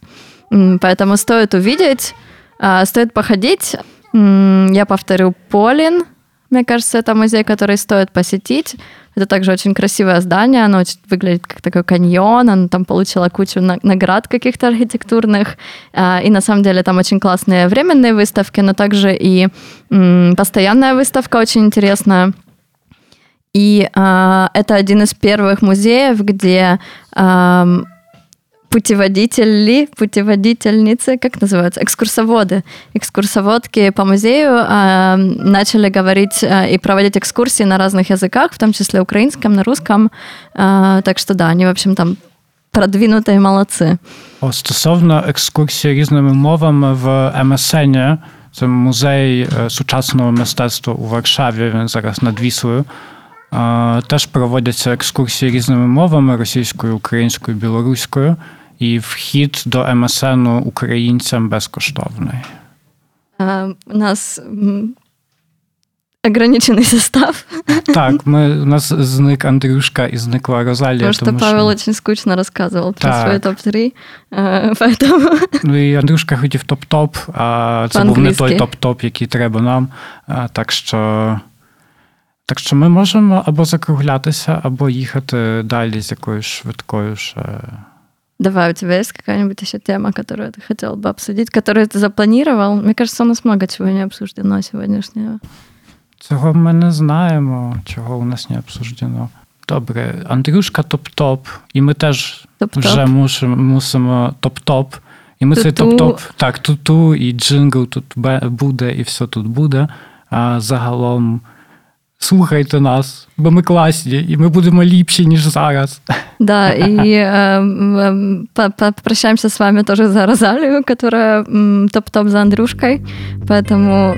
Поэтому стоит увидеть, а, стоит походить. Я повторю Полин, мне кажется, это музей, который стоит посетить. Это также очень красивое здание, оно выглядит как такой каньон, оно там получило кучу наград каких-то [LAUGHS] архитектурных, а, и на самом деле там очень классные временные выставки, но также и постоянная выставка очень интересная. И э, это один из первых музеев, где э, путеводители, путеводительницы, как называются, экскурсоводы, экскурсоводки по музею э, начали говорить э, и проводить экскурсии на разных языках, в том числе украинском, на русском. Э, так что да, они, в общем, там продвинутые молодцы. О, стосовно екскурсії різними мовами в МСН, це музей сучасного мистецтва у Варшаві, він зараз над Віслою, теж проводяться екскурсії різними мовами російською, українською, білоруською. і вхід до МСН українцям безкоштовний. У нас ограничений состав. Так, ми, у нас зник Андрюшка і зникла Розалія. Потому что тому, Павел що... очень скучно рассказывал про свой топ-3. Поэтому... Ну і Андрюшка хотів топ-топ, а це був не той топ-топ, який треба нам. Так що. Так що ми можемо або закруглятися, або їхати далі з якоюсь швидкою ще. Давай, у тебя есть какая-нибудь еще тема, которую ты хотел бы обсудить, которую ты запланировал? Мне кажется, у нас много чего не обсуждено сьогоднішнього. Цього ми не знаємо, чого у нас не обсуждено. Добре, Андрюшка топ-топ, і ми теж топ-топ. вже мусимо, мусимо топ-топ. І ми Ту-ту. цей топ-топ, так, ту-ту, і джингл тут буде, і все тут буде. А загалом слухайте нас, бо ми класні, і ми будемо ліпші, ніж зараз. Да, и э, попрощаемся с вами тоже за Розалию, которая топ-топ за Андрюшкой. Поэтому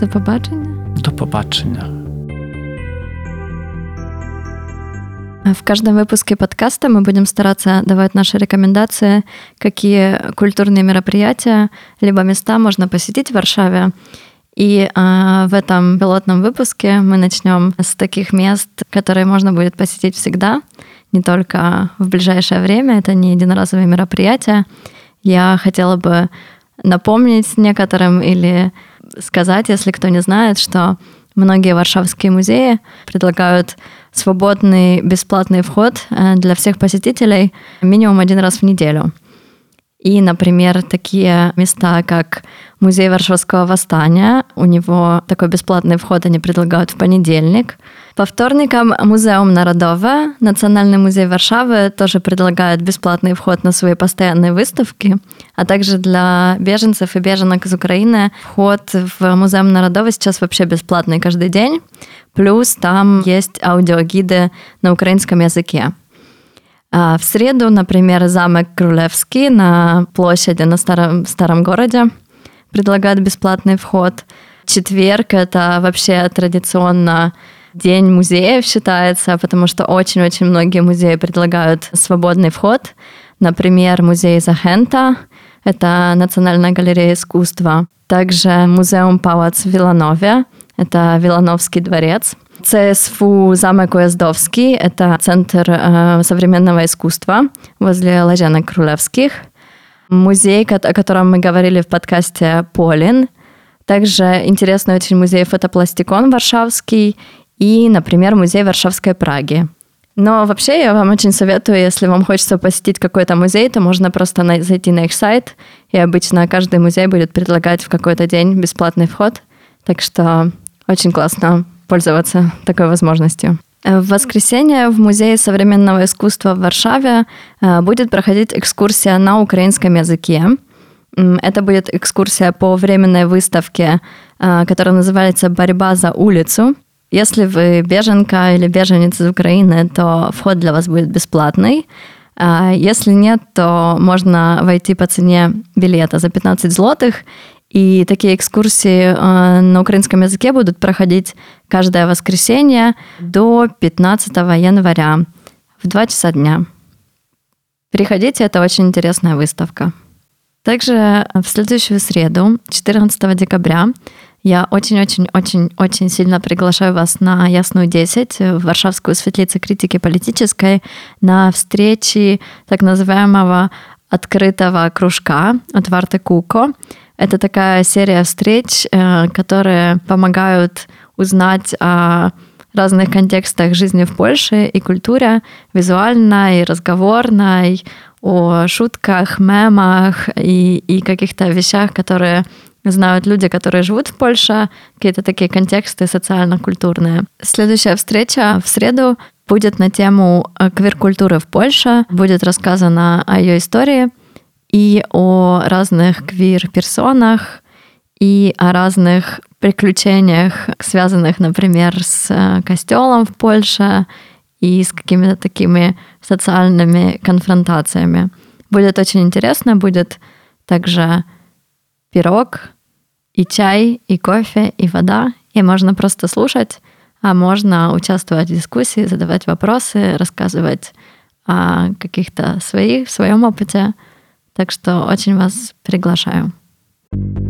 до побачення. До побачення. В каждом выпуске подкаста мы будем стараться давать наши рекомендации, какие культурные мероприятия либо места можно посетить в Варшаве. И а, в этом пилотном выпуске мы начнем с таких мест, которые можно будет посетить всегда, не только в ближайшее время, это не единоразовые мероприятия. Я хотела бы напомнить некоторым или сказать, если кто не знает, что многие варшавские музеи предлагают свободный бесплатный вход э, для всех посетителей минимум один раз в неделю. И, например, такие места, как Музей Варшавского восстания, у него такой бесплатный вход они предлагают в понедельник. По вторникам Музеум Народове, Национальный музей Варшавы тоже предлагает бесплатный вход на свои постоянные выставки, а также для беженцев и беженок из Украины вход в Музеум Народове сейчас вообще бесплатный каждый день. Плюс там есть аудиогиды на украинском языке. А в среду, например, замок Крулевский на площади на старом, старом городе предлагает бесплатный вход. Четверг — это вообще традиционно День музеев считается, потому что очень-очень многие музеи предлагают свободный вход. Например, музей Захента — это Национальная галерея искусства. Также музеум Палац в Виланове — это Вилановский дворец. ЦСФУ «Замок Уездовский» — это Центр э, современного искусства возле Лаженок Крулевских. Музей, о котором мы говорили в подкасте «Полин». Также интересный очень музей «Фотопластикон» Варшавский и, например, музей Варшавской Праги. Но вообще я вам очень советую, если вам хочется посетить какой-то музей, то можно просто зайти на их сайт, и обычно каждый музей будет предлагать в какой-то день бесплатный вход. Так что очень классно пользоваться такой возможностью. В воскресенье в Музее современного искусства в Варшаве э, будет проходить экскурсия на украинском языке. Это будет экскурсия по временной выставке, э, которая называется «Борьба за улицу». Если вы беженка или беженец из Украины, то вход для вас будет бесплатный. А если нет, то можно войти по цене билета за 15 злотых И такие экскурсии на украинском языке будут проходить каждое воскресенье до 15 января в 2 часа дня. Приходите, это очень интересная выставка. Также в следующую среду, 14 декабря, я очень-очень-очень-очень сильно приглашаю вас на Ясную 10, в Варшавскую светлицу критики политической, на встречи так называемого открытого кружка от Варты Куко. Это такая серия встреч, э, которые помогают узнать о разных контекстах жизни в Польше и культуре, визуальной, разговорной, о шутках, мемах и, и каких-то вещах, которые знают люди, которые живут в Польше, какие-то такие контексты социально-культурные. Следующая встреча в среду будет на тему э, квир-культуры в Польше. Будет рассказано о ее истории и о разных квир-персонах, и о разных приключениях, связанных, например, с э, костелом в Польше и с какими-то такими социальными конфронтациями. Будет очень интересно, будет также пирог, и чай, и кофе, и вода, и можно просто слушать, а можно участвовать в дискуссии, задавать вопросы, рассказывать о каких-то своих, в своем опыте. Так что очень вас приглашаю. thank you